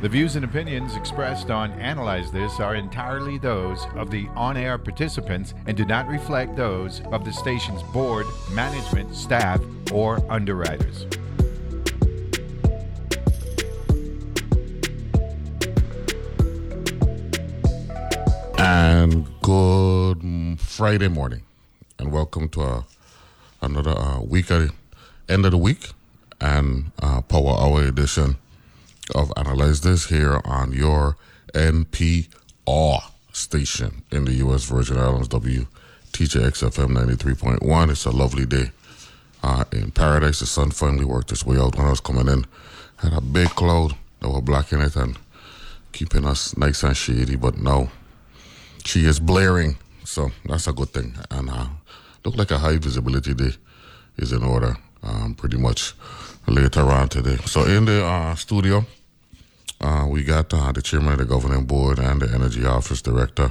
The views and opinions expressed on Analyze This are entirely those of the on air participants and do not reflect those of the station's board, management, staff, or underwriters. And good Friday morning, and welcome to uh, another uh, week, uh, end of the week, and uh, Power Hour edition of Analyze This here on your NPR station in the U.S. Virgin Islands, WTJX FM 93.1. It's a lovely day uh, in paradise. The sun finally worked its way out when I was coming in. Had a big cloud that was blocking it and keeping us nice and shady, but no, she is blaring, so that's a good thing. And uh, look like a high visibility day is in order um, pretty much later on today. So in the uh, studio, uh, we got uh, the chairman of the governing board and the energy office director,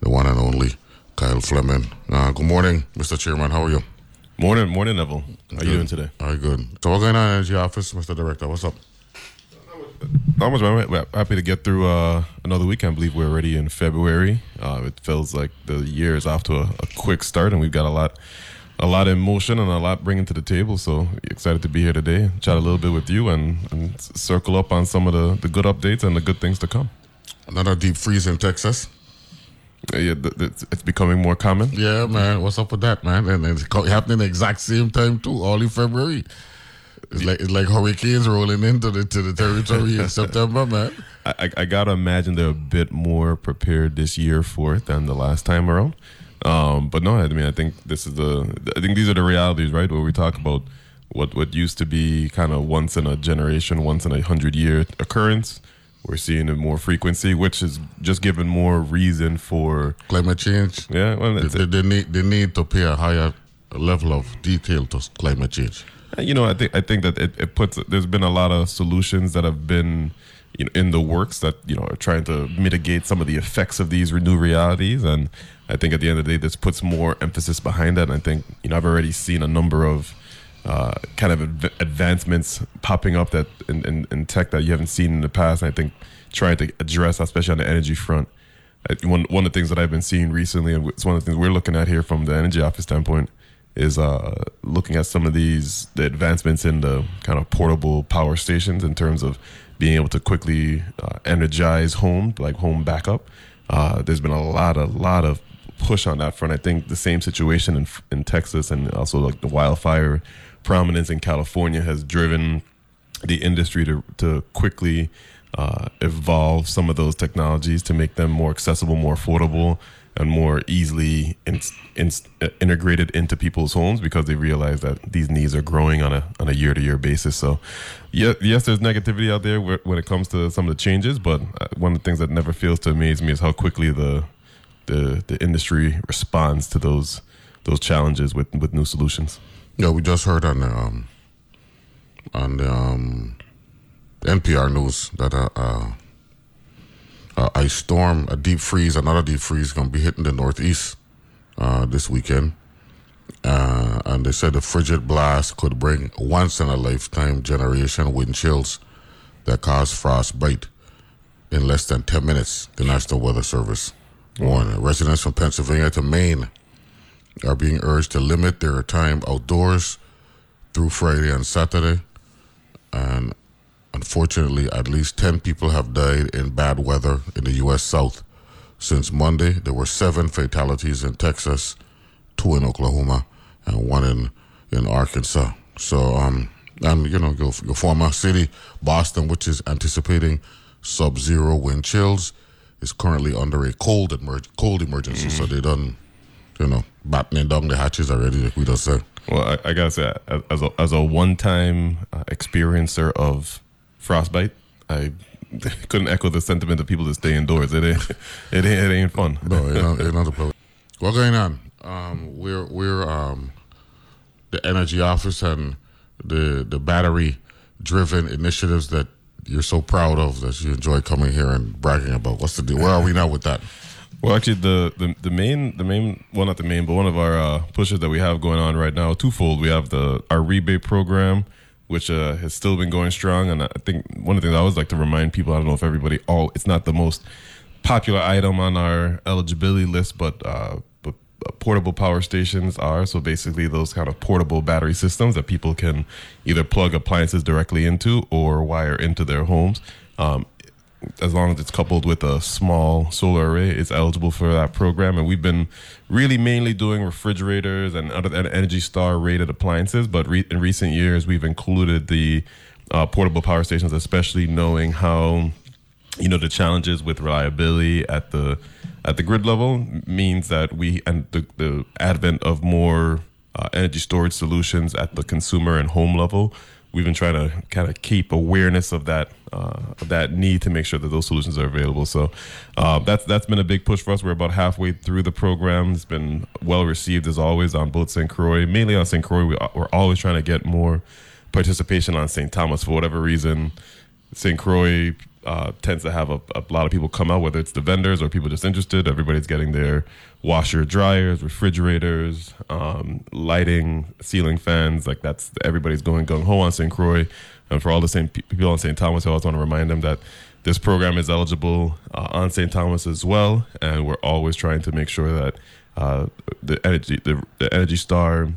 the one and only Kyle Fleming. Uh, good morning, Mr. Chairman. How are you? Morning, morning, Neville. How are you doing today? All right, good. So what's going on energy office, Mr. Director? What's up? Not much, man. We're happy to get through uh, another week. I believe we're already in February. Uh, it feels like the year is off to a, a, quick start, and we've got a lot, a lot of emotion and a lot bringing to the table. So excited to be here today, chat a little bit with you, and, and circle up on some of the, the good updates and the good things to come. Another deep freeze in Texas. Uh, yeah, it's becoming more common. Yeah, man. What's up with that, man? And it's happening the exact same time too, all in February. It's like it's like hurricanes rolling into the to the territory in September, man. I, I gotta imagine they're a bit more prepared this year for it than the last time around. Um, but no, I mean, I think this is the. I think these are the realities, right? Where we talk about what what used to be kind of once in a generation, once in a hundred year occurrence. We're seeing it more frequency, which is just giving more reason for climate change. Yeah, well, they, they, need they need to pay a higher level of detail to climate change. You know, I think I think that it, it puts. There's been a lot of solutions that have been you know, in the works that you know are trying to mitigate some of the effects of these new realities, and I think at the end of the day, this puts more emphasis behind that. And I think you know I've already seen a number of uh, kind of adv- advancements popping up that in, in, in, tech that you haven't seen in the past. And I think trying to address, especially on the energy front, one one of the things that I've been seeing recently, and it's one of the things we're looking at here from the energy office standpoint, is uh, looking at some of these the advancements in the kind of portable power stations in terms of being able to quickly uh, energize home, like home backup. Uh, there's been a lot, a lot of push on that front. I think the same situation in in Texas and also like the wildfire prominence in California has driven the industry to to quickly uh, evolve some of those technologies to make them more accessible, more affordable, and more easily in, in, integrated into people's homes because they realize that these needs are growing on a on a year to year basis. So, yes, there's negativity out there when it comes to some of the changes, but uh, one of the things that never fails to amaze me is how quickly the the the industry responds to those those challenges with with new solutions. Yeah, we just heard on the um, on the um, NPR news that uh, uh uh, ice storm, a deep freeze, another deep freeze going to be hitting the Northeast uh, this weekend. Uh, and they said the frigid blast could bring once in a lifetime generation wind chills that cause frostbite in less than 10 minutes, the National Weather Service warned. Residents from Pennsylvania to Maine are being urged to limit their time outdoors through Friday and Saturday. And Unfortunately, at least 10 people have died in bad weather in the U.S. South. Since Monday, there were seven fatalities in Texas, two in Oklahoma, and one in, in Arkansas. So, um, and you know, your, your former city, Boston, which is anticipating sub zero wind chills, is currently under a cold, cold emergency. Mm. So they done, you know, battening down the hatches already, like we just said. Well, I, I gotta say, as a, as a one time uh, experiencer of frostbite. I couldn't echo the sentiment of people to stay indoors. It ain't, it ain't, it ain't fun. No, it ain't, it ain't. What's going on? Um, we're we're um, the energy office and the the battery driven initiatives that you're so proud of that you enjoy coming here and bragging about. What's the deal? Where are we now with that? Well, actually, the, the, the main the main well not the main, but one of our uh, pushes that we have going on right now twofold. We have the our rebate program which uh, has still been going strong. And I think one of the things I always like to remind people, I don't know if everybody, all it's not the most popular item on our eligibility list, but uh, but uh, portable power stations are. So basically, those kind of portable battery systems that people can either plug appliances directly into or wire into their homes. Um, as long as it's coupled with a small solar array, it's eligible for that program. And we've been really mainly doing refrigerators and other Energy Star rated appliances. But re- in recent years, we've included the uh, portable power stations, especially knowing how you know the challenges with reliability at the at the grid level means that we and the, the advent of more uh, energy storage solutions at the consumer and home level we've been trying to kind of keep awareness of that uh, that need to make sure that those solutions are available. So uh, that's that's been a big push for us. We're about halfway through the program. It's been well received as always on both St. Croix, mainly on St. Croix. We, we're always trying to get more participation on St. Thomas for whatever reason. St. Croix uh, tends to have a, a, lot of people come out, whether it's the vendors or people just interested. Everybody's getting their washer, dryers, refrigerators, um, lighting, ceiling fans. Like that's everybody's going gung ho on St. Croix. And for all the same people on St. Thomas, I always want to remind them that this program is eligible uh, on St. Thomas as well, and we're always trying to make sure that uh, the energy the, the Energy Star,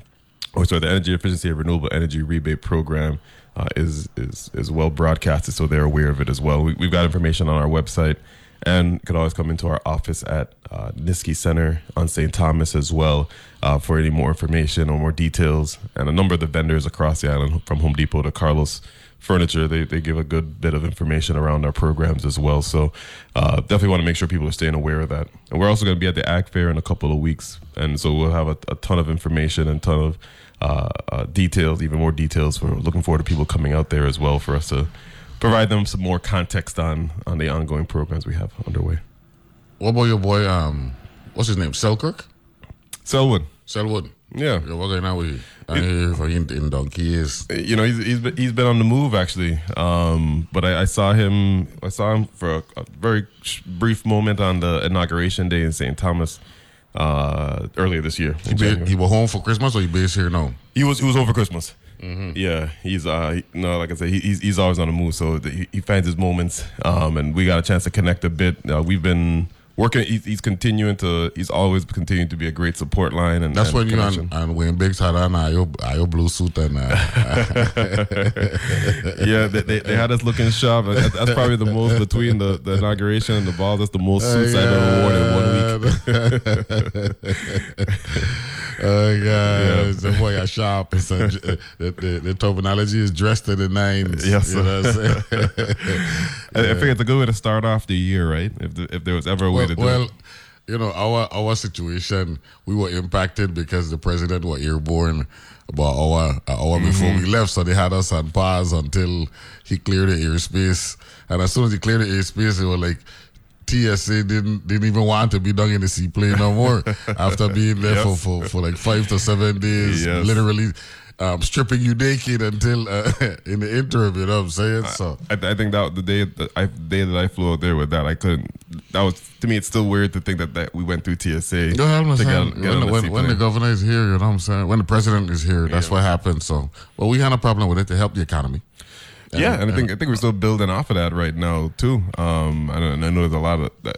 or sorry, the Energy Efficiency and Renewable Energy Rebate Program uh, is is is well broadcasted, so they're aware of it as well. We, have got information on our website, and could always come into our office at uh, Nisky Center on St. Thomas as well uh, for any more information or more details. And a number of the vendors across the island, from Home Depot to Carlos Furniture, they, they give a good bit of information around our programs as well. So uh, definitely want to make sure people are staying aware of that. And we're also going to be at the ACT Fair in a couple of weeks, and so we'll have a, a ton of information and ton of uh, uh, details, even more details. We're looking forward to people coming out there as well for us to provide them some more context on on the ongoing programs we have underway. What about your boy? Um, what's his name? Selkirk. Selwood. Selwood. Yeah. Working out with hear for in, in donkey. You know, he's he's been, he's been on the move actually. Um, but I, I, saw him. I saw him for a, a very brief moment on the inauguration day in St. Thomas uh, earlier this year. He, be, he was home for Christmas, or he based here now? He was he was for Christmas. Mm-hmm. Yeah, he's uh, he, no, like I said, he, he's he's always on the move, so the, he, he finds his moments. Um, and we got a chance to connect a bit. Uh, we've been working. He's, he's, continuing to. He's always continuing to be a great support line, and that's and when you and, and when Biggs had on your your blue suit and. Uh, yeah, they, they, they, had us looking sharp. That's probably the most between the, the inauguration and the ball. That's the most suits uh, yeah. I've ever worn in one week. oh god, yeah. the boy got sharp. It's a, the, the, the terminology is dressed to the nines. Yes, you know I, I, think it's a good way to start off the year, right? If the, if there was ever a way well, to do it. well, it. you know, our our situation, we were impacted because the president was airborne about hour an hour mm-hmm. before we left, so they had us on pause until he cleared the airspace. And as soon as he cleared the airspace, they were like, TSA didn't didn't even want to be done in the seaplane no more after being there yes. for, for, for like five to seven days, yes. literally um, stripping you naked until uh, in the interim. You know what I'm saying? So I, I think that the day that I day that I flew out there with that, I couldn't. That was to me. It's still weird to think that, that we went through TSA. No, I'm get, get when, when, when, the governor is here, you know what I'm saying? When the president is here, that's yeah. what happens. So, well, we had a problem with it to help the economy. Yeah, and I think I think we're still building off of that right now too. Um, I, I know there's a lot of that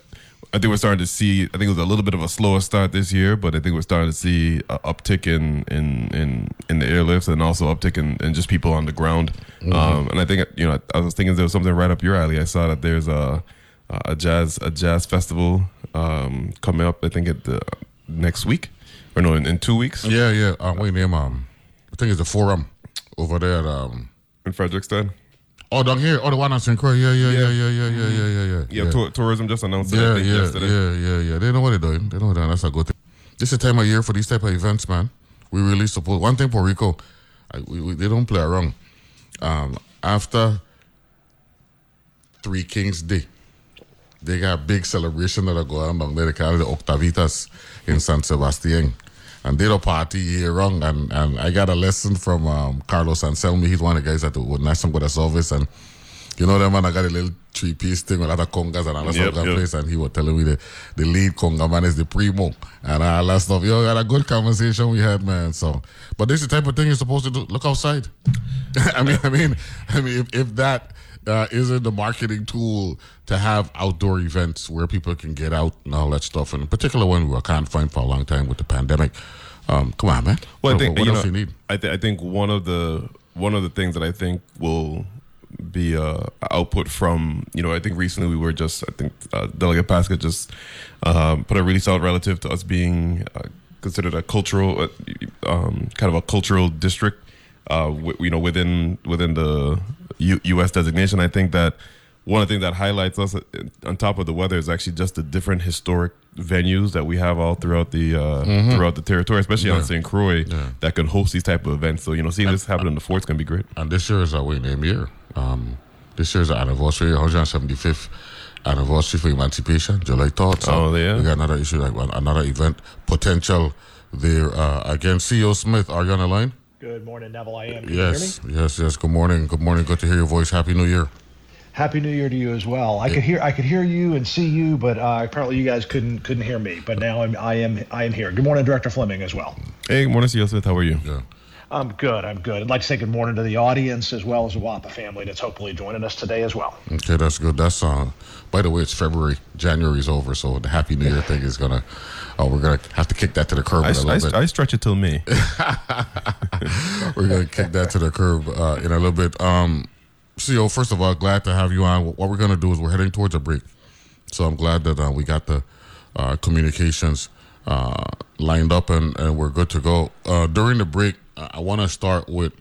I think we're starting to see. I think it was a little bit of a slower start this year, but I think we're starting to see an uptick in in in, in the airlifts and also uptick in, in just people on the ground. Mm-hmm. Um, and I think you know I was thinking there was something right up your alley. I saw that there's a a jazz a jazz festival um, coming up. I think at the next week or no in, in two weeks. Yeah, yeah. Uh, wait, name um, I think it's a forum over there at, um in Frederiksted. Oh, down here. Oh, the one on St. Croix. Yeah, yeah, yeah, yeah, yeah, yeah, yeah, yeah, yeah. Yeah, Tour, tourism just announced yeah, it yeah, yesterday. Yeah, yeah, yeah. They know what they're doing. They know what they're doing. That's a good thing. This is the time of year for these type of events, man. We really support. One thing, Puerto Rico, I, we, we, they don't play around. Um, after Three Kings Day, they got a big celebration that are going on down there. They call it the Octavitas in San Sebastian and did a party year wrong. And, and I got a lesson from um, Carlos Anselmi. He's one of the guys that would National Weather Service. And you know that man, I got a little three piece thing with other congas and all that Yep, stuff. yep. Place, and he was telling me that the lead conga man is the primo and all that stuff. Yo, we had a good conversation we had, man. So, but this is the type of thing you're supposed to do. Look outside. I mean, I mean, I mean, if, if that uh, isn't the marketing tool to have outdoor events where people can get out and all that stuff, and in particular when we were confined for a long time with the pandemic. Um, come on, man. Well, I think what you else know, you need? I, th- I think one of the one of the things that I think will be uh, output from you know I think recently we were just I think uh, Delegate Plaskett just um, put a release out relative to us being uh, considered a cultural uh, um, kind of a cultural district uh, w- you know within within the U- U.S. designation. I think that one of the things that highlights us uh, on top of the weather is actually just the different historic venues that we have all throughout the uh, throughout the territory, especially on St. Croix, that can host these type of events. So you know, seeing this happen in the fort's gonna be great. And this year is our wait name year. Um, this year is our anniversary, 175th anniversary for emancipation, July 3rd. So Oh, yeah. we got another issue, like another event potential there. Uh, again, CEO Smith, are you on the line? Good morning, Neville. I am. Can you hear Yes, me? yes, yes. Good morning. Good morning. Good to hear your voice. Happy New Year. Happy New Year to you as well. I could hear I could hear you and see you, but uh, apparently you guys couldn't couldn't hear me. But now I'm I am I am here. Good morning, Director Fleming as well. Hey, good morning, CEO Smith. How are you? Yeah. I'm good. I'm good. I'd like to say good morning to the audience as well as the WAPA family that's hopefully joining us today as well. Okay, that's good. That's uh. By the way, it's February. January's over, so the Happy New Year thing is gonna. Oh, we're gonna have to kick that to the curb I, in a little bit. I, I stretch it till May. We're gonna kick that to the curb uh, in a little bit. Um, CEO, first of all, glad to have you on. What we're gonna do is we're heading towards a break, so I'm glad that uh, we got the uh, communications uh, lined up and, and we're good to go. Uh, during the break, I I want to start with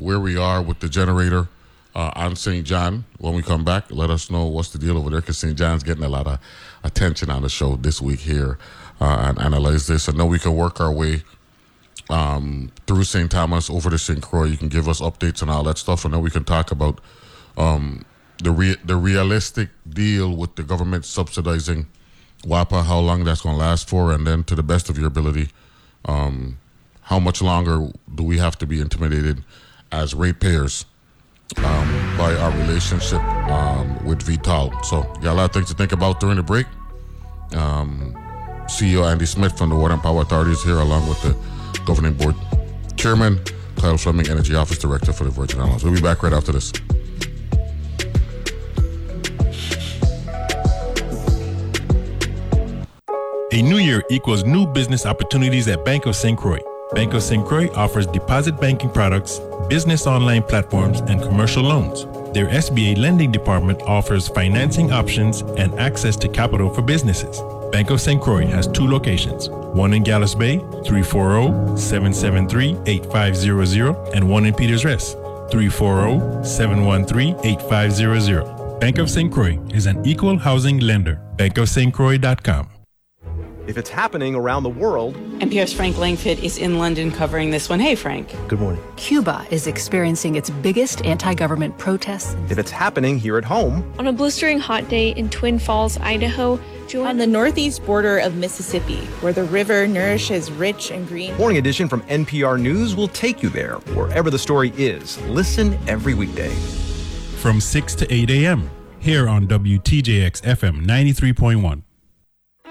where we are with the generator uh, on St. John. When we come back, let us know what's the deal over there because St. John's getting a lot of attention on the show this week here uh, and analyze this. And then we can work our way through St. Thomas over to St. Croix. You can give us updates and all that stuff, and then we can talk about um, the re- the realistic deal with the government subsidizing WAPA, how long that's going to last for, and then to the best of your ability, um, how much longer do we have to be intimidated as ratepayers um, by our relationship um, with Vitol? So, got a lot of things to think about during the break. CEO Andy Smith from the Water and Power Authority is here, along with the governing board chairman, Kyle Fleming, Energy Office Director for the Virgin Islands. We'll be back right after this. A new year equals new business opportunities at Bank of St. Croix. Bank of St. Croix offers deposit banking products, business online platforms, and commercial loans. Their SBA lending department offers financing options and access to capital for businesses. Bank of St. Croix has two locations, one in Gallows Bay, 340-773-8500, and one in Peters Rest, 340-713-8500. Bank of St. Croix is an equal housing lender. bankofstcroix.com. If it's happening around the world, NPR's Frank Langfitt is in London covering this one. Hey, Frank. good morning. Cuba is experiencing its biggest anti government protests. If it's happening here at home, On a blistering hot day in Twin Falls, Idaho, On the northeast border of Mississippi, where the river nourishes rich and green. Morning Edition from NPR News will take you there, wherever the story is. Listen every weekday. From 6 to 8 a.m. here on WTJX FM 93.1.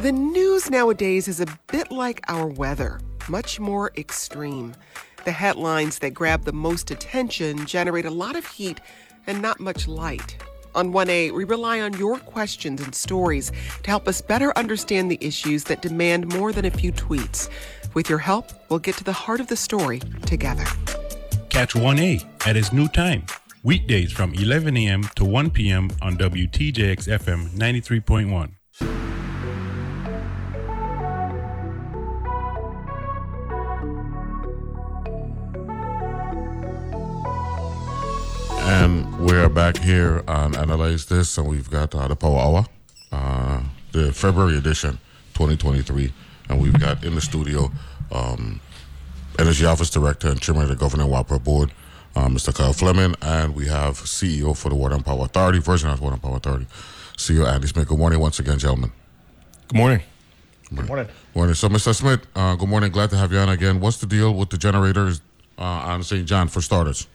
The news nowadays is a bit like our weather, much more extreme. The headlines that grab the most attention generate a lot of heat and not much light. On 1A, we rely on your questions and stories to help us better understand the issues that demand more than a few tweets. With your help, we'll get to the heart of the story together. Catch 1A at its new time, weekdays from 11 a.m. to 1 p.m. on WTJX FM 93.1. back here on Analyze This, and we've got uh, the Power Hour, uh, the February edition, 2023. And we've got in the studio um, Energy Office Director and Chairman of the Governing WAPA Board, uh, Mr. Kyle Fleming, and we have CEO for the Water and Power Authority, Virgin Islands Water and Power Authority, CEO Andy Smith. Good morning once again, gentlemen. Good morning. Good morning. Morning. So, Mr. Smith, uh, good morning. Glad to have you on again. What's the deal with the generators uh, on St. John for starters?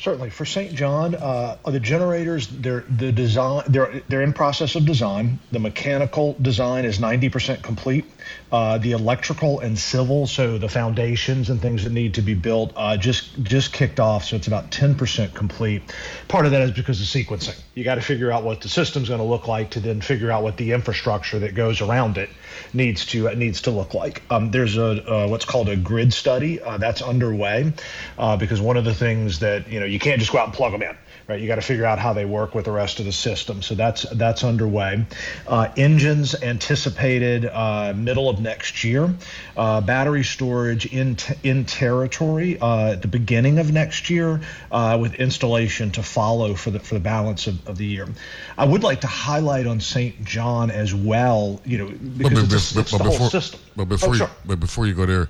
Certainly, for St. John, uh, the generators, they're the design, they're they're in process of design. The mechanical design is 90% complete. Uh, the electrical and civil, so the foundations and things that need to be built, uh, just just kicked off. So it's about 10% complete. Part of that is because of sequencing. You got to figure out what the system's going to look like to then figure out what the infrastructure that goes around it needs to needs to look like. Um, there's a uh, what's called a grid study uh, that's underway uh, because one of the things that you know you can't just go out and plug them in right? You got to figure out how they work with the rest of the system. So that's that's underway. Uh, engines anticipated uh, middle of next year. Uh, battery storage in t- in territory uh, at the beginning of next year, uh, with installation to follow for the for the balance of, of the year. I would like to highlight on St. John as well, you know, because but, it's, but, it's but the before, whole system. But before Oh, you, sure. but before you go there,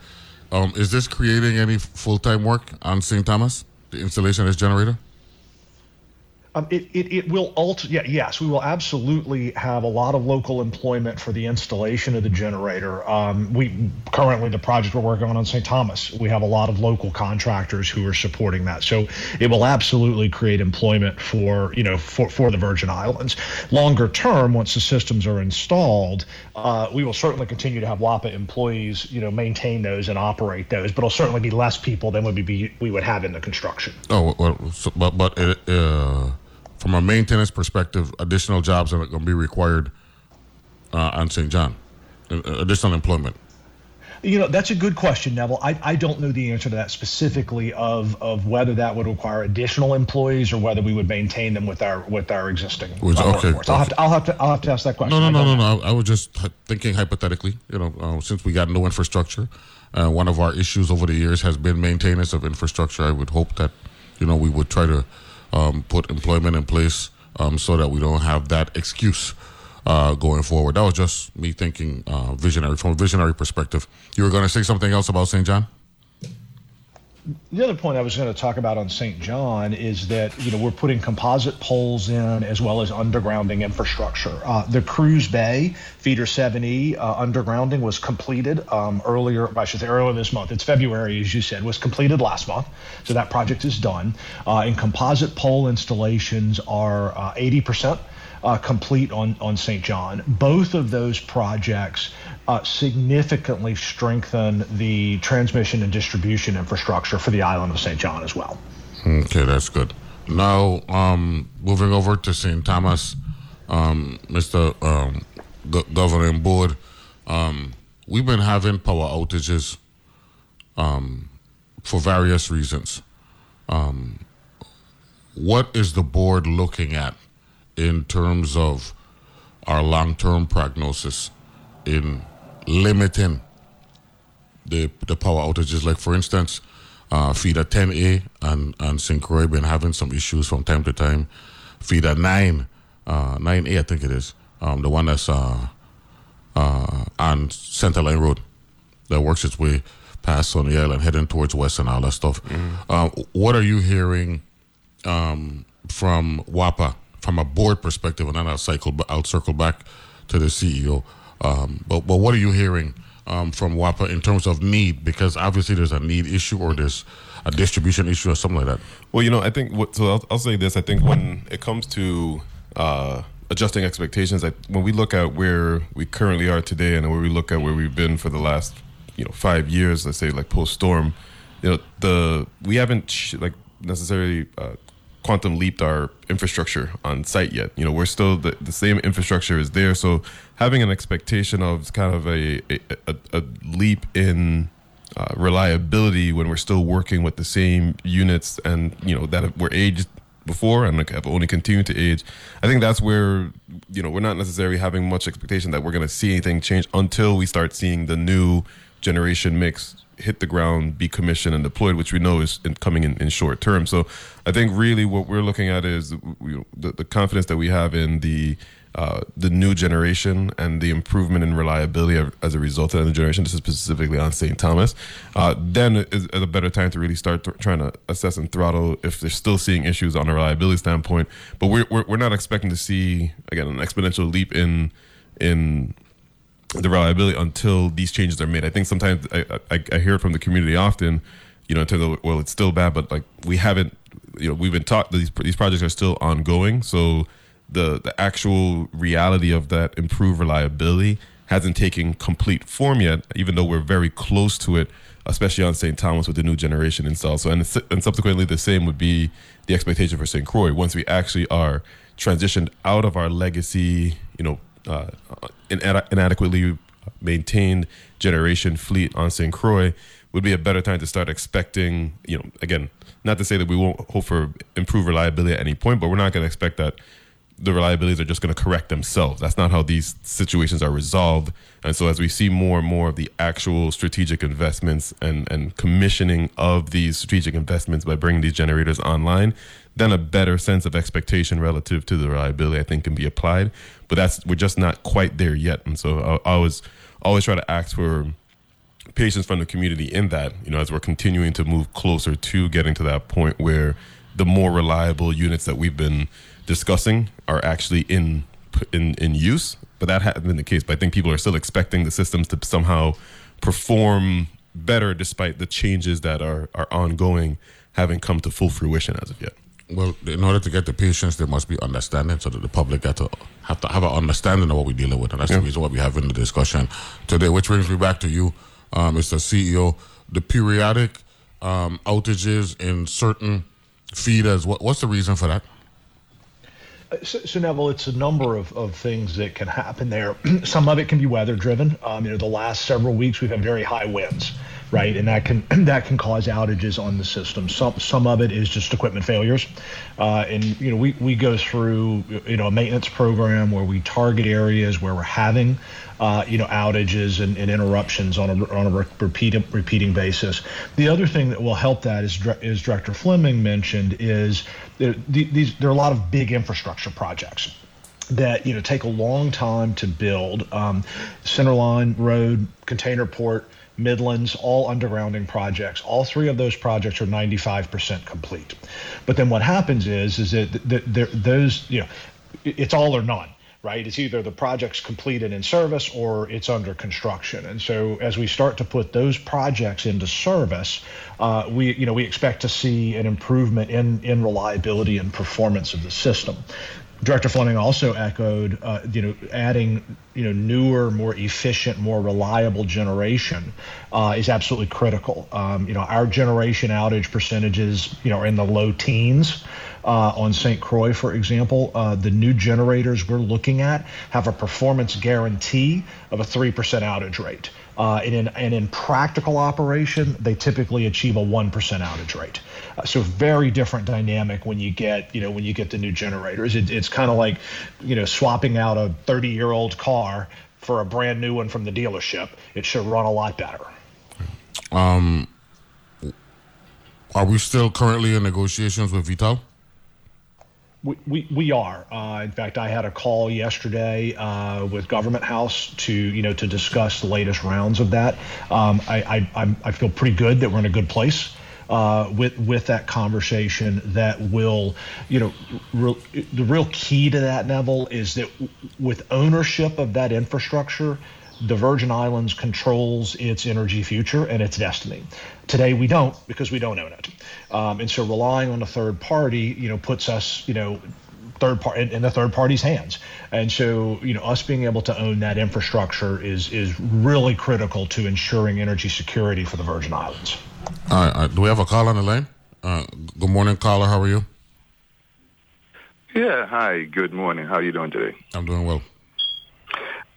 um, is this creating any full time work on St. Thomas? The installation of this generator? Um, it, it, it will alter, yeah yes we will absolutely have a lot of local employment for the installation of the generator. Um, we currently the project we're working on on St. Thomas we have a lot of local contractors who are supporting that. So it will absolutely create employment for you know for, for the Virgin Islands. Longer term, once the systems are installed, uh, we will certainly continue to have WAPA employees you know maintain those and operate those, but it'll certainly be less people than would be we would have in the construction. Oh, well, so, but but it, uh, from a maintenance perspective, additional jobs are going to be required uh, on St. John, Uh, additional employment. You know, that's a good question, Neville. I, I don't know the answer to that specifically of of whether that would require additional employees or whether we would maintain them with our with our existing Was- uh, okay, workforce. I'll have to I'll have to I'll have to ask that question. No, no, no, no, no. I was just thinking hypothetically. You know, uh, since we got no infrastructure, uh, one of our issues over the years has been maintenance of infrastructure. I would hope that, you know, we would try to um, put employment in place um, so that we don't have that excuse uh, going forward. That was just me thinking uh, visionary from a visionary perspective. You were going to say something else about St. John? The other point I was going to talk about on St. John is that you know we're putting composite poles in as well as undergrounding infrastructure. Uh, the Cruz Bay Feeder 7E uh, undergrounding was completed um, earlier. I should say earlier this month. It's February, as you said, was completed last month. So that project is done. Uh, and composite pole installations are uh, 80% uh, complete on, on St. John. Both of those projects uh, significantly strengthen the transmission and distribution infrastructure for the island of St. John as well. Okay, that's good. Now, um, moving over to St. Thomas, um, Mr. Um, Governing Board, um, we've been having power outages um, for various reasons. Um, what is the board looking at in terms of our long term prognosis in limiting the the power outages. Like for instance, uh, feeder 10A and and. Croix been having some issues from time to time. Feeder 9, uh, 9A I think it is, um, the one that's uh, uh, on Center Line Road that works its way past Sunny Island, heading towards West and all that stuff. Uh, what are you hearing um, from WAPA from a board perspective? And then I'll cycle, I'll circle back to the CEO. Um, but but what are you hearing um, from WAPA in terms of need? Because obviously there's a need issue or there's a distribution issue or something like that. Well, you know, I think what, so. I'll, I'll say this. I think when it comes to uh, adjusting expectations, I, when we look at where we currently are today, and where we look at where we've been for the last, you know, five years, let's say like post storm, you know, the we haven't sh- like necessarily uh, quantum leaped our infrastructure on site yet. You know, we're still the, the same infrastructure is there. So having an expectation of kind of a a, a, a leap in uh, reliability when we're still working with the same units and you know that were aged before and have only continued to age. I think that's where you know we're not necessarily having much expectation that we're going to see anything change until we start seeing the new generation mix hit the ground, be commissioned and deployed, which we know is in, coming in, in short term. So I think really what we're looking at is the, the confidence that we have in the uh, the new generation and the improvement in reliability as a result of the generation. This is specifically on St. Thomas. Uh, then is, is, a better time to really start th- trying to assess and throttle if they're still seeing issues on a reliability standpoint. But we're, we're, we're not expecting to see again an exponential leap in in the reliability until these changes are made. I think sometimes I, I, I hear from the community often, you know, in terms of well, it's still bad, but like we haven't, you know, we've been taught these these projects are still ongoing, so the the actual reality of that improved reliability hasn't taken complete form yet, even though we're very close to it, especially on St. Thomas with the new generation installed. So, and, and subsequently, the same would be the expectation for St. Croix once we actually are transitioned out of our legacy, you know, uh, inadequately maintained generation fleet on St. Croix would be a better time to start expecting, you know, again, not to say that we won't hope for improved reliability at any point, but we're not going to expect that the reliabilities are just going to correct themselves. That's not how these situations are resolved. And so, as we see more and more of the actual strategic investments and, and commissioning of these strategic investments by bringing these generators online, then a better sense of expectation relative to the reliability, I think, can be applied. But that's we're just not quite there yet. And so, I, I always always try to ask for patience from the community in that, you know, as we're continuing to move closer to getting to that point where the more reliable units that we've been discussing are actually in in in use. But that hasn't been the case. But I think people are still expecting the systems to somehow perform better despite the changes that are are ongoing haven't come to full fruition as of yet. Well, in order to get the patients, there must be understanding, so that the public get to have to have an understanding of what we're dealing with, and that's yeah. the reason why we have in the discussion today. Which brings me back to you, uh, Mr. CEO. The periodic um, outages in certain feeders. What, what's the reason for that? So, so, Neville, it's a number of, of things that can happen there. Some of it can be weather driven. Um, you know, the last several weeks we've had very high winds, right, and that can that can cause outages on the system. Some some of it is just equipment failures, uh, and you know we we go through you know a maintenance program where we target areas where we're having uh, you know, outages and, and, interruptions on a, on a repeating, repeating basis. The other thing that will help that is, as Director Fleming mentioned, is there, these, there are a lot of big infrastructure projects that you know take a long time to build. Um, Centerline Road, Container Port, Midlands, all undergrounding projects. All three of those projects are 95% complete. But then what happens is is that, those you know it's all or none right? It's either the project's completed in service or it's under construction. And so as we start to put those projects into service, uh, we you know we expect to see an improvement in in reliability and performance of the system. Director Fleming also echoed, uh, you know, adding, you know, newer, more efficient, more reliable generation uh, is absolutely critical. Um, you know, our generation outage percentages, you know, are in the low teens. Uh, on St. Croix, for example, uh, the new generators we're looking at have a performance guarantee of a 3% outage rate. Uh, and, in, and in practical operation, they typically achieve a 1% outage rate. So very different dynamic when you get, you know, when you get the new generators. It, it's kind of like, you know, swapping out a 30 year old car for a brand new one from the dealership. It should run a lot better. Um, are we still currently in negotiations with Vitol? We, we, we are. Uh, in fact, I had a call yesterday uh, with Government House to you know to discuss the latest rounds of that. Um, I, I I feel pretty good that we're in a good place. Uh, with with that conversation that will, you know, re- the real key to that, Neville, is that w- with ownership of that infrastructure, the Virgin Islands controls its energy future and its destiny. Today we don't because we don't own it, um, and so relying on a third party, you know, puts us, you know, third part in, the third party's hands. And so, you know, us being able to own that infrastructure is is really critical to ensuring energy security for the Virgin Islands. All right, all right. do we have a call on the line? Uh, good morning, caller. How are you? Yeah. Hi. Good morning. How are you doing today? I'm doing well.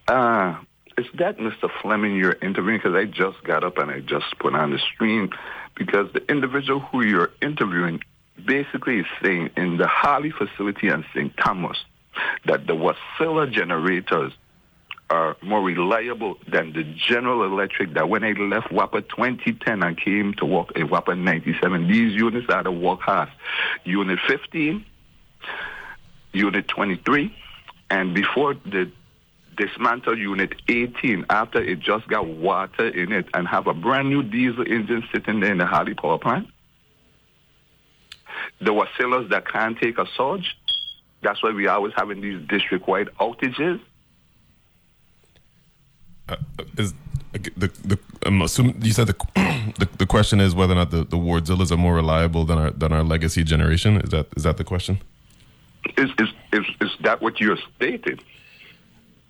Uh, is that Mr. Fleming you're interviewing? Because I just got up and I just put on the stream because the individual who you're interviewing basically is saying in the Harley facility in St. Thomas that the Wärtsilä generators are more reliable than the General Electric that when I left WAPA 2010 and came to work in WAPA 97, these units are the workhorse. Unit 15, Unit 23, and before the dismantle Unit 18 after it just got water in it and have a brand new diesel engine sitting there in the Harley power plant. The Wärtsiläs that can't take a surge. That's why we always having these district-wide outages. Uh, is the the I'm assuming you said the, the the question is whether or not the the Wärtsiläs are more reliable than our than our legacy generation. Is that is that the question? Is is is, is that what you're stating?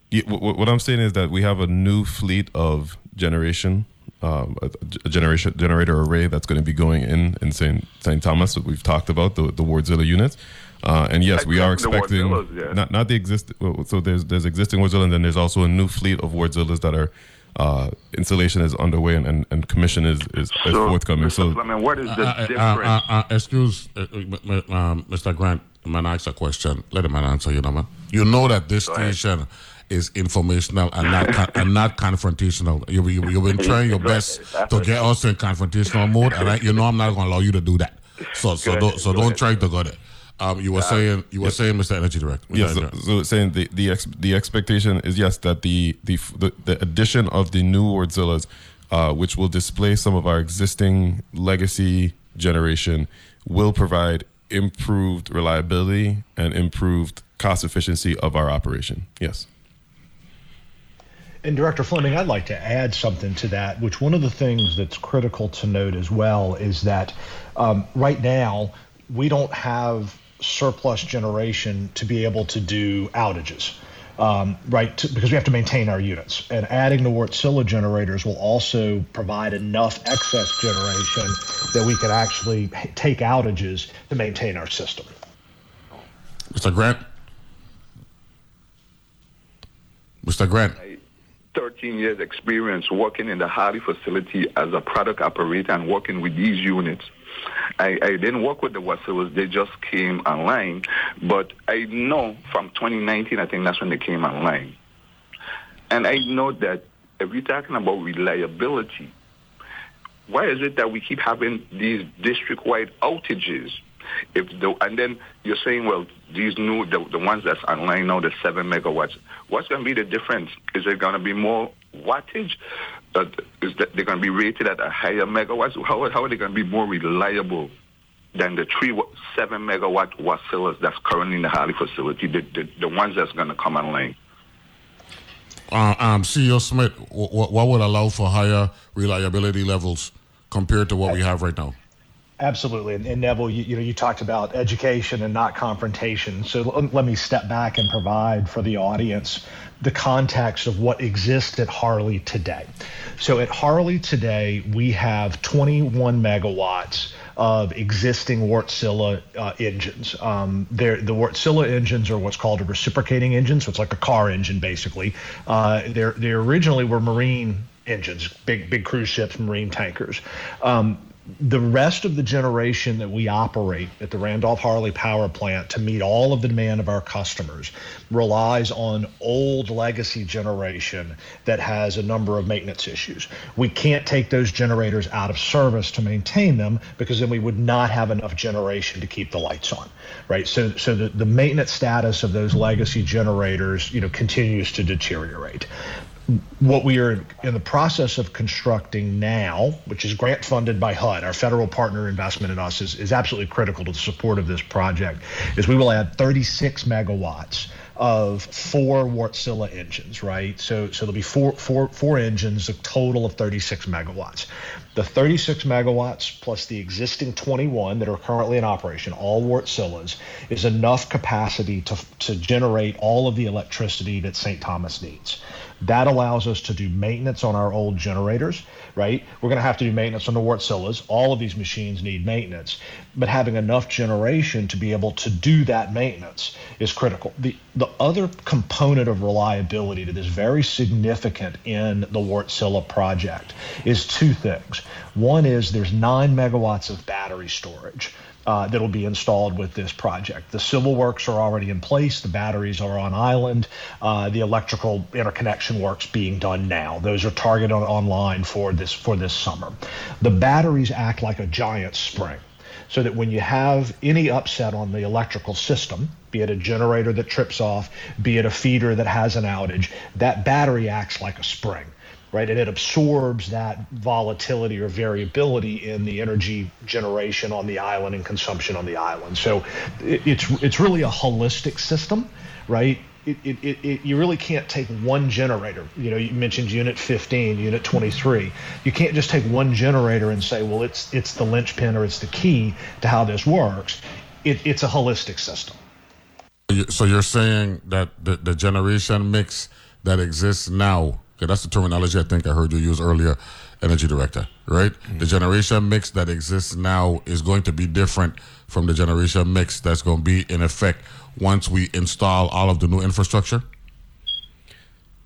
Yeah, what, what I'm saying is that we have a new fleet of generation, um, a, a generation generator array that's going to be going in in St. St. Thomas. That we've talked about the the Wärtsilä units. Uh, and yes, we are expecting yeah. not not the exist. So there's there's existing Wärtsilä, and then there's also a new fleet of Wärtsiläs that are uh, installation is underway and, and, and commission is is, is So, forthcoming. Mr. So Fleming, what is the Uh, difference? uh, uh, excuse, uh, uh, um, Mr. Grant, man, ask a question. Let the man answer you, know, man. You know that this station is informational and not con- and not confrontational. You, you, you've been trying your best to get us in confrontational mode, and I, you know I'm not going to allow you to do that. So so don't, so don't try to go there. Um, you were saying you were saying, Mr. Energy Director. Mr. Yes, Energy so, Director. so saying the the ex, the expectation is yes that the the the, the addition of the new Wärtsiläs, uh, which will displace some of our existing legacy generation, will provide improved reliability and improved cost efficiency of our operation. Yes. And Director Fleming, I'd like to add something to that, which one of the things that's critical to note as well is that um, right now we don't have surplus generation to be able to do outages. Um, right, to, because we have to maintain our units. And adding the Wärtsilä generators will also provide enough excess generation that we can actually take outages to maintain our system. Mr. Grant. Mr. Grant. 13 years experience working in the Harley facility as a product operator and working with these units. I, I didn't work with the Wärtsiläs, they just came online, but I know from 2019, I think that's when they came online. And I know that if you're talking about reliability, why is it that we keep having these district-wide outages? If the, and then you're saying, well, these new the, the ones that's online now, the seven megawatts. What's going to be the difference? Is it going to be more wattage? Uh, is that they're going to be rated at a higher megawatts? How, how are they going to be more reliable than the three seven megawatt Wärtsiläs that's currently in the Harley facility? The, the, the ones that's going to come online. Uh, um, CEO Smith, what, what would allow for higher reliability levels compared to what we have right now? Absolutely, and, and Neville, you, you know, you talked about education and not confrontation. So l- let me step back and provide for the audience the context of what exists at Harley today. So at Harley today, we have 21 megawatts of existing Wärtsilä uh, engines. Um, the Wärtsilä engines are what's called a reciprocating engine, so it's like a car engine basically. Uh, they originally were marine engines, big big cruise ships, marine tankers. Um, the rest of the generation that we operate at the Randolph Harley Power Plant to meet all of the demand of our customers relies on old legacy generation that has a number of maintenance issues. We can't take those generators out of service to maintain them because then we would not have enough generation to keep the lights on, right? So, so the, the maintenance status of those legacy generators, you know, continues to deteriorate what we are in the process of constructing now, which is grant funded by HUD, our federal partner investment in us is, is absolutely critical to the support of this project, is we will add 36 megawatts of four Wärtsilä engines, right? So so there'll be four four four engines, a total of 36 megawatts. The 36 megawatts plus the existing 21 that are currently in operation, all Wärtsiläs, is enough capacity to to generate all of the electricity that St. Thomas needs. That allows us to do maintenance on our old generators, right? We're going to have to do maintenance on the Wärtsiläs. All of these machines need maintenance, but having enough generation to be able to do that maintenance is critical. The the other component of reliability that is very significant in the Wärtsilä project is two things. One is there's nine megawatts of battery storage. Uh, that'll be installed with this project. The civil works are already in place. The batteries are on island. Uh, the electrical interconnection works being done now. Those are targeted on, online for this for this summer. The batteries act like a giant spring, so that when you have any upset on the electrical system, be it a generator that trips off, be it a feeder that has an outage, that battery acts like a spring right? And it absorbs that volatility or variability in the energy generation on the island and consumption on the island. So it, it's it's really a holistic system, right? It, it, it, you really can't take one generator. You know, you mentioned Unit 15, Unit 23. You can't just take one generator and say, well, it's it's the linchpin or it's the key to how this works. It, it's a holistic system. So you're saying that the, the generation mix that exists now Okay, that's the terminology I think I heard you use earlier, energy director, right? Mm-hmm. The generation mix that exists now is going to be different from the generation mix that's going to be in effect once we install all of the new infrastructure.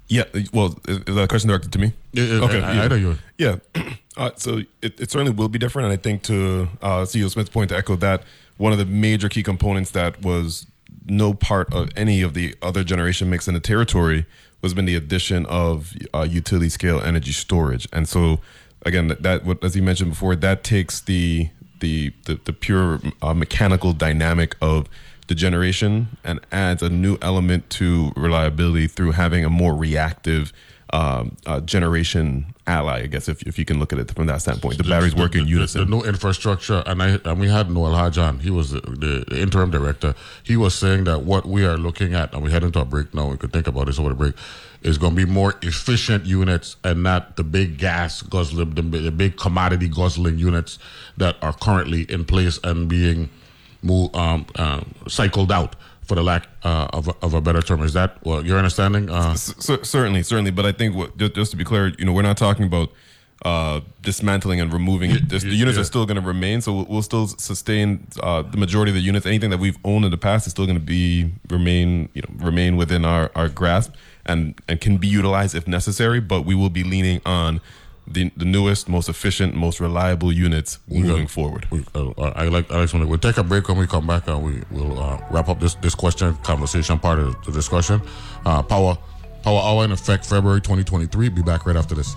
Yeah, well, is that a question directed to me? Yeah, okay, I, yeah. I know you. Yeah, uh, so it, it, certainly will be different, and I think to uh, CEO Smith's point to echo that, one of the major key components that was no part of any of the other generation mix in the territory has been the addition of uh, utility scale energy storage, and so again, that, that as you mentioned before, that takes the the the, the pure uh, mechanical dynamic of the generation and adds a new element to reliability through having a more reactive um, uh, generation ally, I guess, if, if you can look at it from that standpoint. The batteries work in unison. The, the, new infrastructure, and I and we had Noel Hajan, he was the, the, interim director. He was saying that what we are looking at, and we head into a break now, we could think about this over the break, is going to be more efficient units and not the big gas guzzling, the, the big commodity guzzling units that are currently in place and being moved, um, uh, cycled out for the lack uh, of, a, of a better term. Is that what your understanding? Uh, C- certainly, certainly. But I think what, just, just, to be clear, you know, we're not talking about uh, dismantling and removing it. the units yeah. are still going to remain, so we'll, we'll still sustain uh, the majority of the units. Anything that we've owned in the past is still going to be remain, you know, remain within our, our grasp and and can be utilized if necessary. But we will be leaning on the, the newest, most efficient, most reliable units we moving got, forward. We, uh, I like I like something. We'll take a break when we come back and we will uh, wrap up this this question conversation part of the discussion. Uh, power Power Hour in effect February 2023. Be back right after this.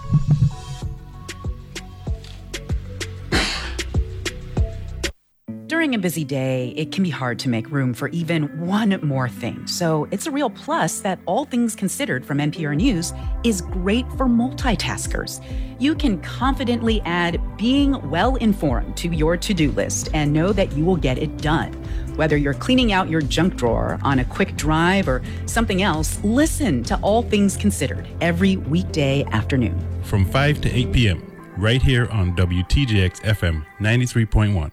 During a busy day, it can be hard to make room for even one more thing. So it's a real plus that All Things Considered from NPR News is great for multitaskers. You can confidently add being well informed to your to do list and know that you will get it done. Whether you're cleaning out your junk drawer on a quick drive or something else, listen to All Things Considered every weekday afternoon. From 5 to 8 p.m., right here on WTJX FM 93.1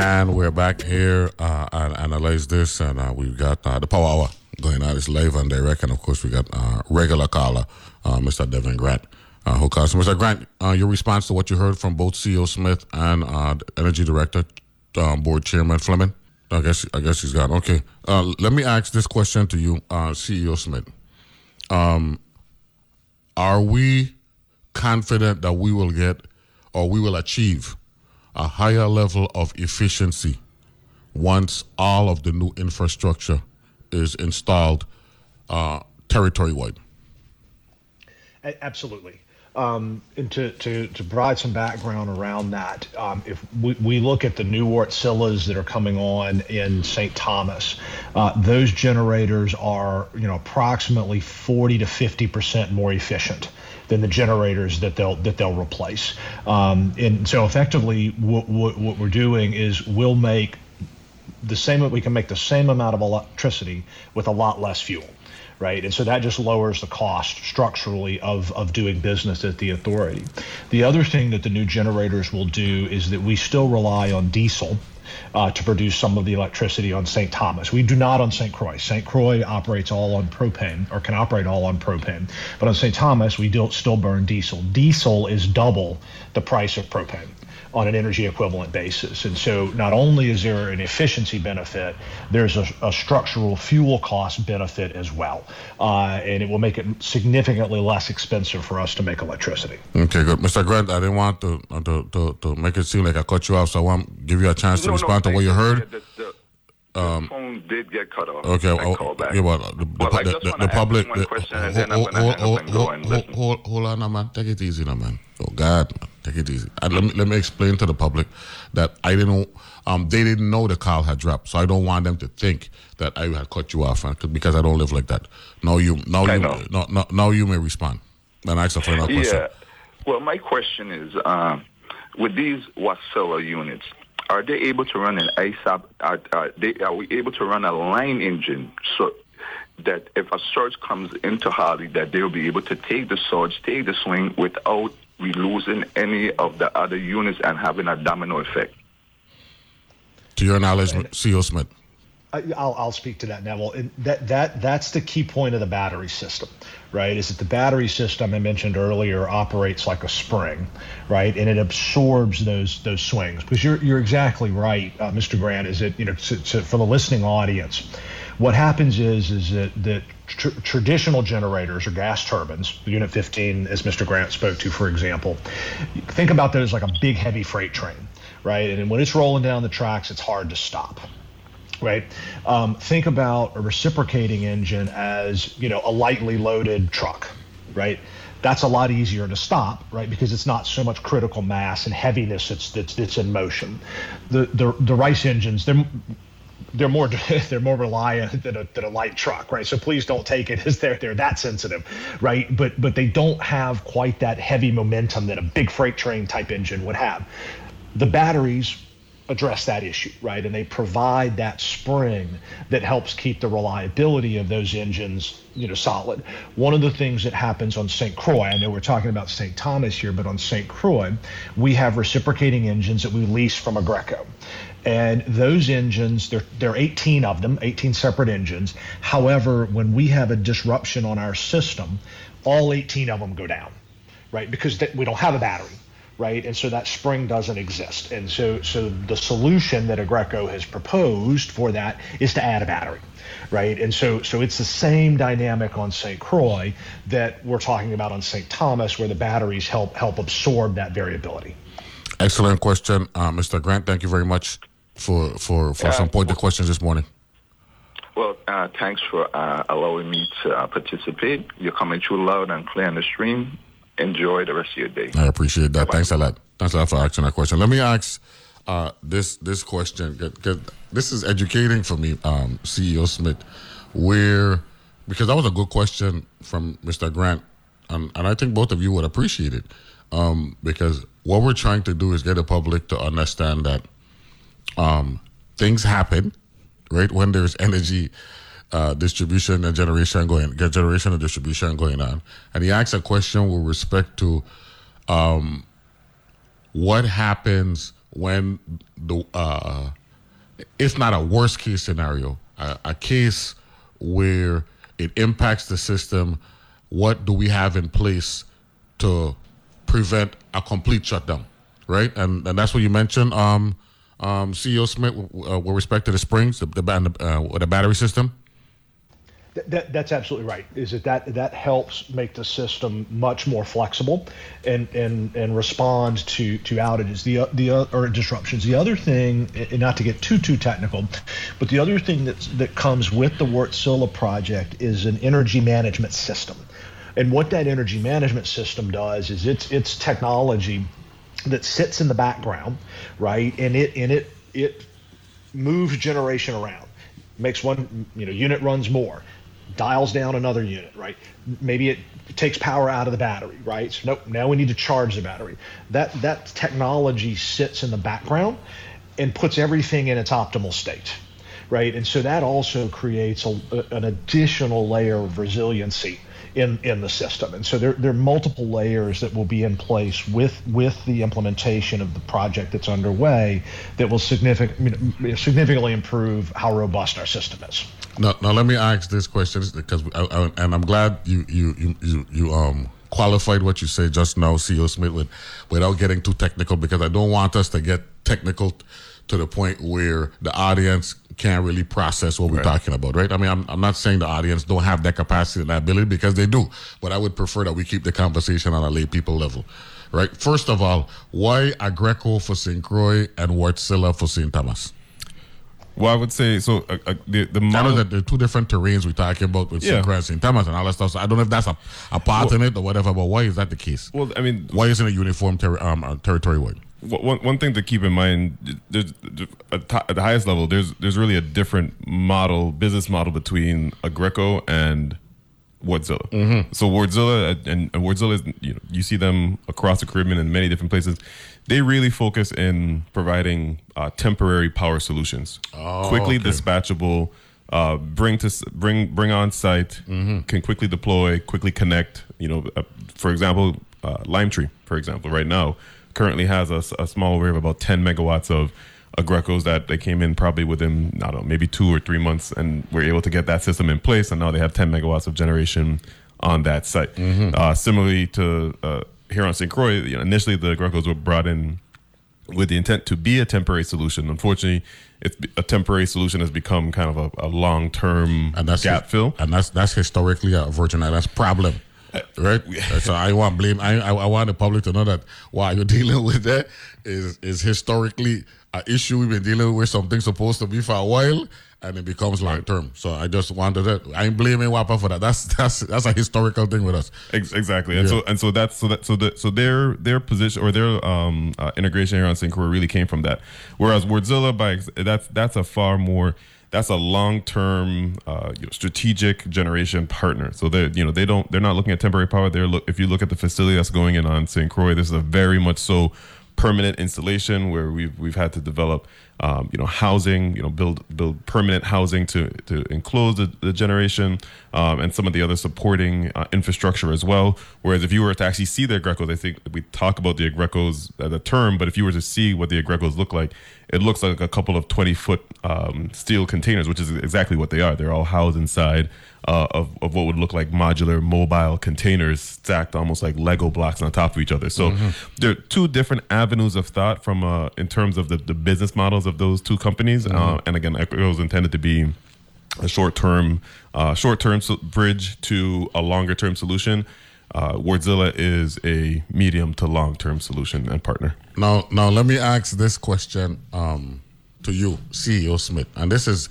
And we're back here uh, and analyze this, and uh, we've got uh, the Power Hour going on. It's live and direct, and of course we got uh, regular caller, uh, Mr. Devin Grant, uh, who calls. Mr. Grant, uh, your response to what you heard from both CEO Smith and Energy Director, um, Board Chairman Fleming. I guess I guess he's gone. Okay, let me ask this question to you, CEO Smith. Um, are we confident that we will get or we will achieve a higher level of efficiency once all of the new infrastructure is installed uh, territory wide? Absolutely. Um, and to, to, to provide some background around that, um, if we, we look at the new Wärtsiläs that are coming on in St. Thomas, uh, those generators are you know approximately 40 to 50 percent more efficient than the generators that they'll that they'll replace. Um, and so effectively, what, what, what we're doing is we'll make the same. We can make the same amount of electricity with a lot less fuel right? And so that just lowers the cost structurally of, of doing business at the authority. The other thing that the new generators will do is that we still rely on diesel. Uh, to produce some of the electricity on St. Thomas. We do not on St. Croix. St. Croix operates all on propane or can operate all on propane. But on St. Thomas, we do, still burn diesel. Diesel is double the price of propane on an energy equivalent basis. And so not only is there an efficiency benefit, there's a, a structural fuel cost benefit as well. Uh, and it will make it significantly less expensive for us to make electricity. Okay, good. Mr. Grant, I didn't want to, uh, to, to, to make it seem like I cut you off, so I want to give you a chance to No, no, to what you heard. The, the, the Um, phone did get cut off. Okay, well, back. yeah, well, the, the, I the, the, the public. one question and hold, I'm hold, hold, and hold, hold, hold, hold on, now, man. Take it easy, now, man. Oh God, man. take it easy. Let me let me explain to the public that I didn't. Um, they didn't know the call had dropped, so I don't want them to think that I had cut you off, because I don't live like that. Now you, now I you, know. now, now, now you may respond. And I ask a final question. Yeah. Well, my question is, um, with these Wärtsilä units, are they able to run an ISAP? Are, are, they, are we able to run a line engine so that if a surge comes into Harley, that they'll be able to take the surge, take the swing without we losing any of the other units and having a domino effect? To your knowledge, CEO Smith. I'll, I'll speak to that now. Well, that that that's the key point of the battery system, right? Is that the battery system I mentioned earlier operates like a spring, right? And it absorbs those those swings. Because you're you're exactly right, uh, Mr. Grant. Is that you know for the listening audience, what happens is is that that tr- traditional generators or gas turbines, Unit 15, as Mr. Grant spoke to, for example, think about that as like a big heavy freight train, right? And when it's rolling down the tracks, it's hard to stop right? Um, think about a reciprocating engine as you know a lightly loaded truck, right? That's a lot easier to stop, right? Because it's not so much critical mass and heaviness that's that's, that's in motion. The the the Rice engines, they're they're more they're more reliant than a, than a light truck, right? So please don't take it as they're they're that sensitive, right? But but they don't have quite that heavy momentum that a big freight train type engine would have. The batteries address that issue, right? And they provide that spring that helps keep the reliability of those engines, you know, solid. One of the things that happens on St. Croix, I know we're talking about St. Thomas here, but on St. Croix, we have reciprocating engines that we lease from Aggreko. And those engines, there, there are 18 of them, 18 separate engines. However, when we have a disruption on our system, all 18 of them go down, right? Because th- we don't have a battery right? And so that spring doesn't exist. And so so the solution that Aggreko has proposed for that is to add a battery, right? And so so it's the same dynamic on St. Croix that we're talking about on St. Thomas, where the batteries help help absorb that variability. Excellent question, uh, Mr. Grant. Thank you very much for for for Yeah. some pointed questions this morning. Well, uh, thanks for uh, allowing me to uh, participate. You're coming through loud and clear on the stream. Enjoy the rest of your day. I appreciate that. Thanks a lot. Thanks a lot for asking that question. Let me ask uh, this this question because this is educating for me, um, CEO Smith. Where because that was a good question from Mr. Grant, and, and I think both of you would appreciate it um, because what we're trying to do is get the public to understand that um, things happen, right? When there's energy uh, distribution and generation going, generation and distribution going on. And he asks a question with respect to um, what happens when the, uh, if not a worst case scenario, a, a case where it impacts the system, what do we have in place to prevent a complete shutdown, right? And and that's what you mentioned, um, um, CEO Smith, uh, with respect to the springs, the the, uh, the battery system. That, that's absolutely right. Is that, that that helps make the system much more flexible and and and respond to to outages the the or disruptions. The other thing, and not to get too too technical, but the other thing that that comes with the Wärtsilä project is an energy management system. And what that energy management system does is it's it's technology that sits in the background, right? And it and it it moves generation around makes one you know unit runs more dials down another unit, right? Maybe it takes power out of the battery, right? So nope, now we need to charge the battery. That that technology sits in the background and puts everything in its optimal state, right? And so that also creates a, an additional layer of resiliency in in the system. And so there, there are multiple layers that will be in place with with the implementation of the project that's underway that will significant, significantly improve how robust our system is. Now, now let me ask this question because, I, I, and I'm glad you you you you you um qualified what you say just now, CEO Smith, with, without getting too technical because I don't want us to get technical to the point where the audience can't really process what we're right. talking about, right? I mean, I'm, I'm not saying the audience don't have that capacity and that ability because they do, but I would prefer that we keep the conversation on a lay people level, right? First of all, why Aggreko for St. Croix and Wärtsilä for St. Thomas? Well, I would say so. Uh, uh, the the model, I know that there are two different terrains we're talking about with yeah. St. St. Thomas and all that stuff. So I don't know if that's a, a part well, in it or whatever. But why is that the case? Well, I mean, why isn't it uniform ter- um, uh, territory wide? One, one thing to keep in mind, there's, at, the highest level, there's there's really a different model, business model between Aggreko and Wärtsilä. Mm-hmm. So Wärtsilä and, and Wärtsilä is you know you see them across the Caribbean in many different places. They really focus in providing uh, temporary power solutions, oh, quickly okay. dispatchable, uh, bring to bring bring on site, mm-hmm. can quickly deploy, quickly connect. You know, uh, for example, uh, Limetree, for example, right now currently has a, a small array of about 10 megawatts of Aggrekos that they came in probably within, I don't know, maybe two or three months and were able to get that system in place. And now they have 10 megawatts of generation on that site. Mm-hmm. Uh, similarly to uh, here on St. Croix, you know, initially the Aggrekos were brought in with the intent to be a temporary solution. Unfortunately, it's a temporary solution has become kind of a, a long term gap fill. And that's that's historically a Virgin Islands problem right? so I want blame. I, I, I want the public to know that why you're dealing with that is is historically an issue we've been dealing with. Something supposed to be for a while, and it becomes long term. So I just wanted that. I ain't blaming WAPA for that. That's that's that's a historical thing with us. Exactly, and yeah. so and so that's so that so that so their their position or their um uh, integration here on St. Really came from that. Whereas Wärtsilä, by that's that's a far more that's a long-term uh, you know, strategic generation partner. So they you know they don't they're not looking at temporary power. They're look if you look at the facility that's going in on St. Croix, this is a very much so permanent installation where we've we've had to develop um, you know housing you know build build permanent housing to to enclose the, the generation um, and some of the other supporting uh, infrastructure as well whereas if you were to actually see the Aggrekos I think we talk about the Aggrekos as a term but if you were to see what the Aggrekos look like it looks like a couple of 20 foot um, steel containers which is exactly what they are they're all housed inside uh, of, of what would look like modular mobile containers stacked almost like Lego blocks on top of each other. So mm-hmm. there are two different avenues of thought from uh, in terms of the, the business models of those two companies. Mm-hmm. Uh, and again, it was intended to be a short term uh, short term bridge to a longer term solution. Uh, Wärtsilä is a medium to long term solution and partner. Now, now let me ask this question um, to you, CEO Smith, and this is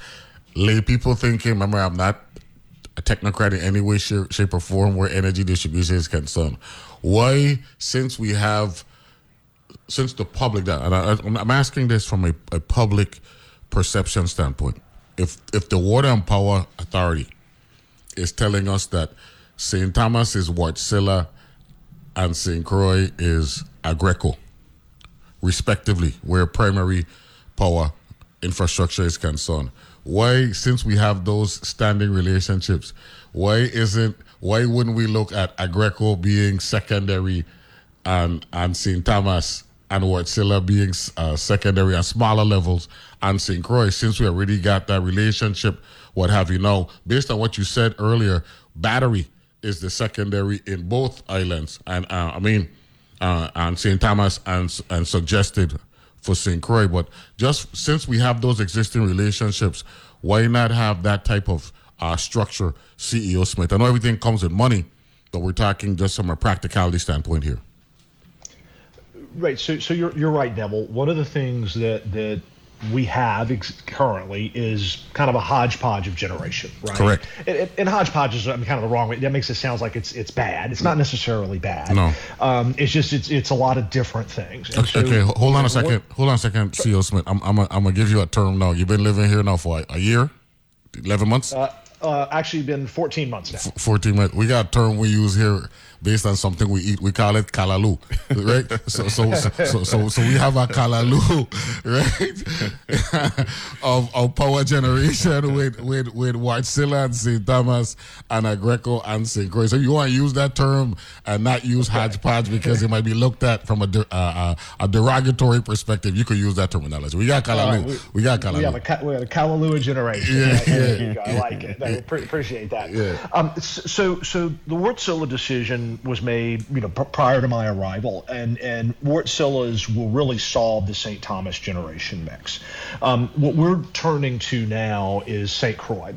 lay people thinking. Remember, I'm not a technocrat in any way, shape, or form where energy distribution is concerned. Why, since we have, since the public, and I, am asking this from a, a public perception standpoint. If if the Water and Power Authority is telling us that St. Thomas is Wärtsilä and St. Croix is Aggreko, respectively, where primary power infrastructure is concerned why since we have those standing relationships why isn't why wouldn't we look at Aggreko being secondary and and St. Thomas and Wärtsilä being uh, secondary and smaller levels, and St. Croix, since we already got that relationship, what have you now, based on what you said earlier, battery is the secondary in both islands. And uh, I mean, uh, and St. Thomas and, and suggested for St. Croix. But just since we have those existing relationships, why not have that type of uh, structure, CEO Smith? I know everything comes with money, but we're talking just from a practicality standpoint here. Right. So, so you're you're right, Neville. One of the things that that we have ex- currently is kind of a hodgepodge of generation, right? Correct. And, and hodgepodge is I mean, kind of the wrong way. That makes it sound like it's it's bad. It's not necessarily bad. No. Um, it's just it's it's a lot of different things. Okay, so okay, hold on a what- second. Hold on a second, CEO Smith. I'm I'm gonna I'm gonna give you a term now. You've been living here now for a, a year, eleven months, Uh, uh, actually, been 14 months now. fourteen months. We got a term we use here based on something we eat. We call it kalalu, right? so, so so so so we have a kalalu, right? of of power generation with with with Wärtsilä and St. Thomas and Aggreko and St. Croix. So you want to use that term and not use hodgepodge because it might be looked at from a de- uh, uh, a derogatory perspective. You could use that terminology. We got kalalu. Right, we- we, got We kalalu. have a we have a Kalalua generation. Yeah, Right, there yeah. I like it. I pre- appreciate that. Yeah. Um, so so the Wärtsilä decision was made, you know, pr- prior to my arrival, and and Wärtsilä's will really solve the St. Thomas generation mix. Um, what we're turning to now is St. Croix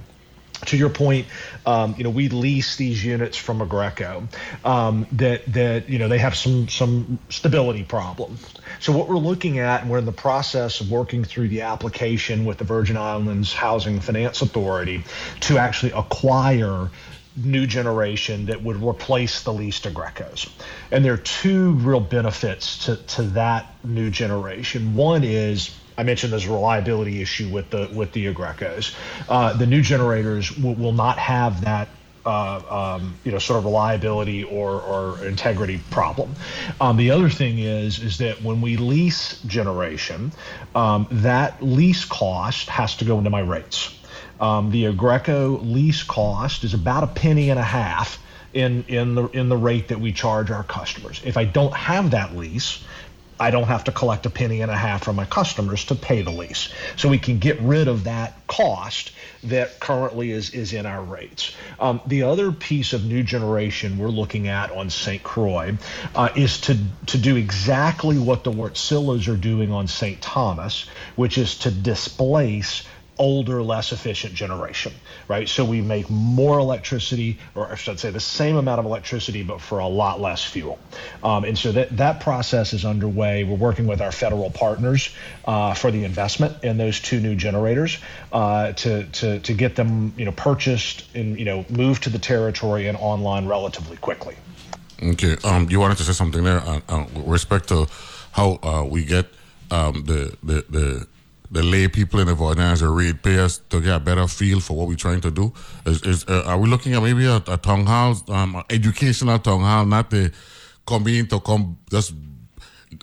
to your point, um, you know, we lease these units from Aggreko um, that that you know they have some some stability problem. So what we're looking at, and we're in the process of working through the application with the Virgin Islands Housing Finance Authority to actually acquire new generation that would replace the leased Aggrekos. And there are two real benefits to, to that new generation. One is I mentioned there's a reliability issue with the with the Aggrekos. Uh, the new generators will, will not have that uh, um, you know sort of reliability or, or integrity problem. Um, the other thing is is that when we lease generation, um, that lease cost has to go into my rates. Um, the Aggreko lease cost is about a penny and a half in in the in the rate that we charge our customers. If I don't have that lease, I don't have to collect a penny and a half from my customers to pay the lease. So we can get rid of that cost that currently is is in our rates. Um, the other piece of new generation we're looking at on St. Croix uh, is to to do exactly what the Wärtsiläs are doing on St. Thomas, which is to displace older, less efficient generation, right? So we make more electricity, or I should say the same amount of electricity, but for a lot less fuel. Um, and so that, that process is underway. We're working with our federal partners uh, for the investment in those two new generators uh, to, to, to get them, you know, purchased and, you know, moved to the territory and online relatively quickly. Okay. Um, you wanted to say something there uh, uh, with respect to how uh, we get um, the the the the lay people in the Voisinage or read payers to get a better feel for what we're trying to do. Is, is uh, are we looking at maybe a, a town hall, um, educational town hall, not the convene to come just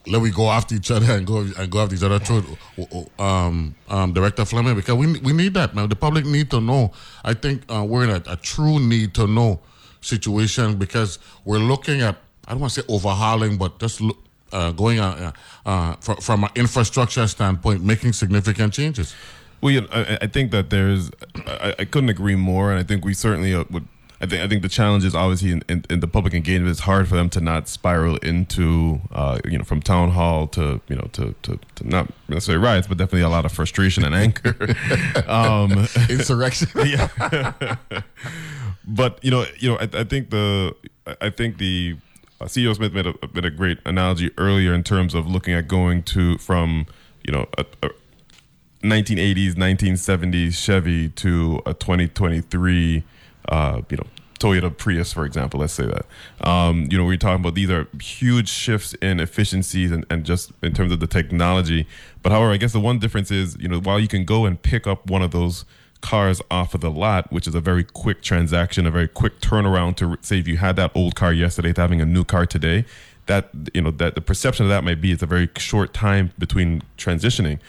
let we go after each other and go and go after each other through um, um, Director Fleming because we we need that man. The public need to know. I think uh, we're in a, a true need to know situation because we're looking at I don't want to say overhauling, but just look, uh, going uh, uh, from, from an infrastructure standpoint, making significant changes. Well, you know, I, I think that there's, I, I couldn't agree more, and I think we certainly uh, would. I think I think the challenge is obviously in, in, in the public engagement. It's hard for them to not spiral into, uh, you know, from town hall to you know to, to, to not necessarily riots, but definitely a lot of frustration and anger, um, insurrection. yeah. but you know, you know, I, I think the I think the uh, CEO Smith made a, made a great analogy earlier in terms of looking at going to from you know a, a 1980s 1970s Chevy to a 2023 uh, you know Toyota Prius for example let's say that. Um, you know we're talking about these are huge shifts in efficiencies and, and just in terms of the technology. But however I guess the one difference is you know while you can go and pick up one of those cars off of the lot, which is a very quick transaction, a very quick turnaround to say if you had that old car yesterday to having a new car today, that you know that the perception of that might be it's a very short time between transitioning.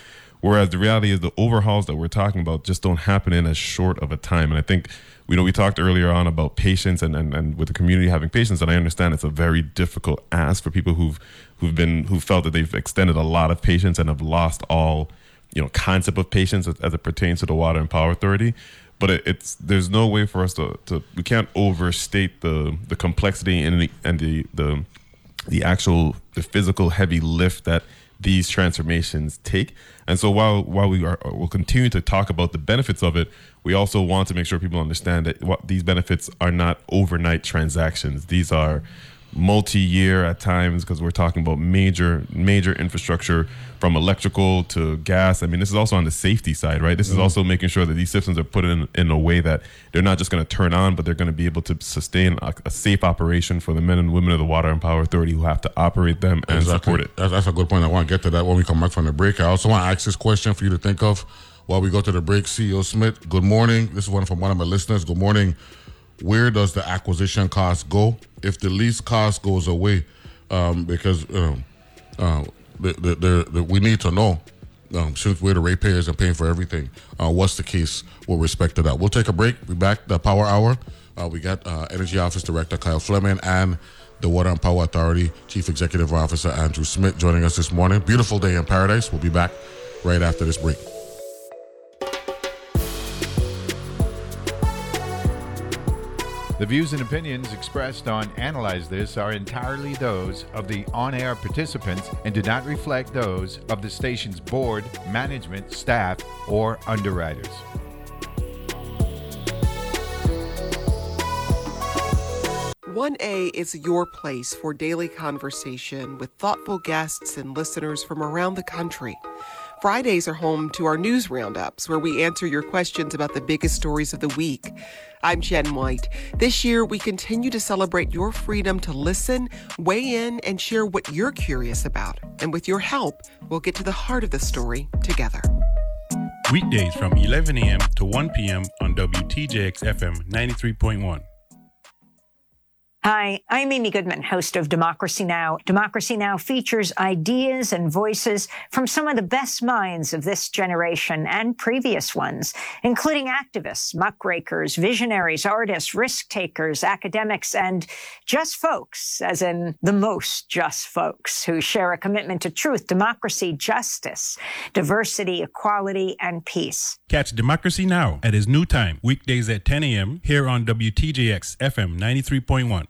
Whereas the reality is the overhauls that we're talking about just don't happen in as short of a time. And I think we know we talked earlier on about patience and, and, and with the community having patience, and I understand it's a very difficult ask for people who've who've been who felt that they've extended a lot of patience and have lost all you know concept of patience as, as it pertains to the Water and Power Authority. But it, it's there's no way for us to, to we can't overstate the the complexity and the and the the the actual the physical heavy lift that these transformations take. And so while while we are will continue to talk about the benefits of it, we also want to make sure people understand that what these benefits are not overnight transactions. These are multi-year at times because we're talking about major major infrastructure from electrical to gas. I mean this is also on the safety side right? This mm-hmm. is also making sure that these systems are put in in a way that they're not just going to turn on but they're going to be able to sustain a, a, safe operation for the men and women of the water and power authority who have to operate them and exactly. support it. That's, that's a good point. I want to get to that when we come back from the break. I also want to ask this question for you to think of while we go to the break. Ceo smith good morning. This is one from one of my listeners. Good morning where does the acquisition cost go if the lease cost goes away? Um, because know, uh, the, the, the, we need to know um, since we're the ratepayers and paying for everything, uh, what's the case with respect to that? We'll take a break. Be back the Power Hour. Uh, we got uh, Energy Office Director Kyle Fleming and the Water and Power Authority Chief Executive Officer Andrew Smith joining us this morning. Beautiful day in paradise. We'll be back right after this break. The views and opinions expressed on Analyze This are entirely those of the on air participants and do not reflect those of the station's board, management, staff, or underwriters. One A is your place for daily conversation with thoughtful guests and listeners from around the country. Fridays are home to our news roundups, where we answer your questions about the biggest stories of the week. I'm Jen White. This year, we continue to celebrate your freedom to listen, weigh in, and share what you're curious about. And with your help, we'll get to the heart of the story together. Weekdays from 11 a.m. to 1 p.m. on WTJX FM 93.1. Hi, I'm Amy Goodman, host of Democracy Now! Democracy Now! features ideas and voices from some of the best minds of this generation and previous ones, including activists, muckrakers, visionaries, artists, risk takers, academics, and just folks, as in the most just folks, who share a commitment to truth, democracy, justice, diversity, equality, and peace. Catch Democracy Now! at its new time, weekdays at 10 a.m. here on WTJX FM 93.1.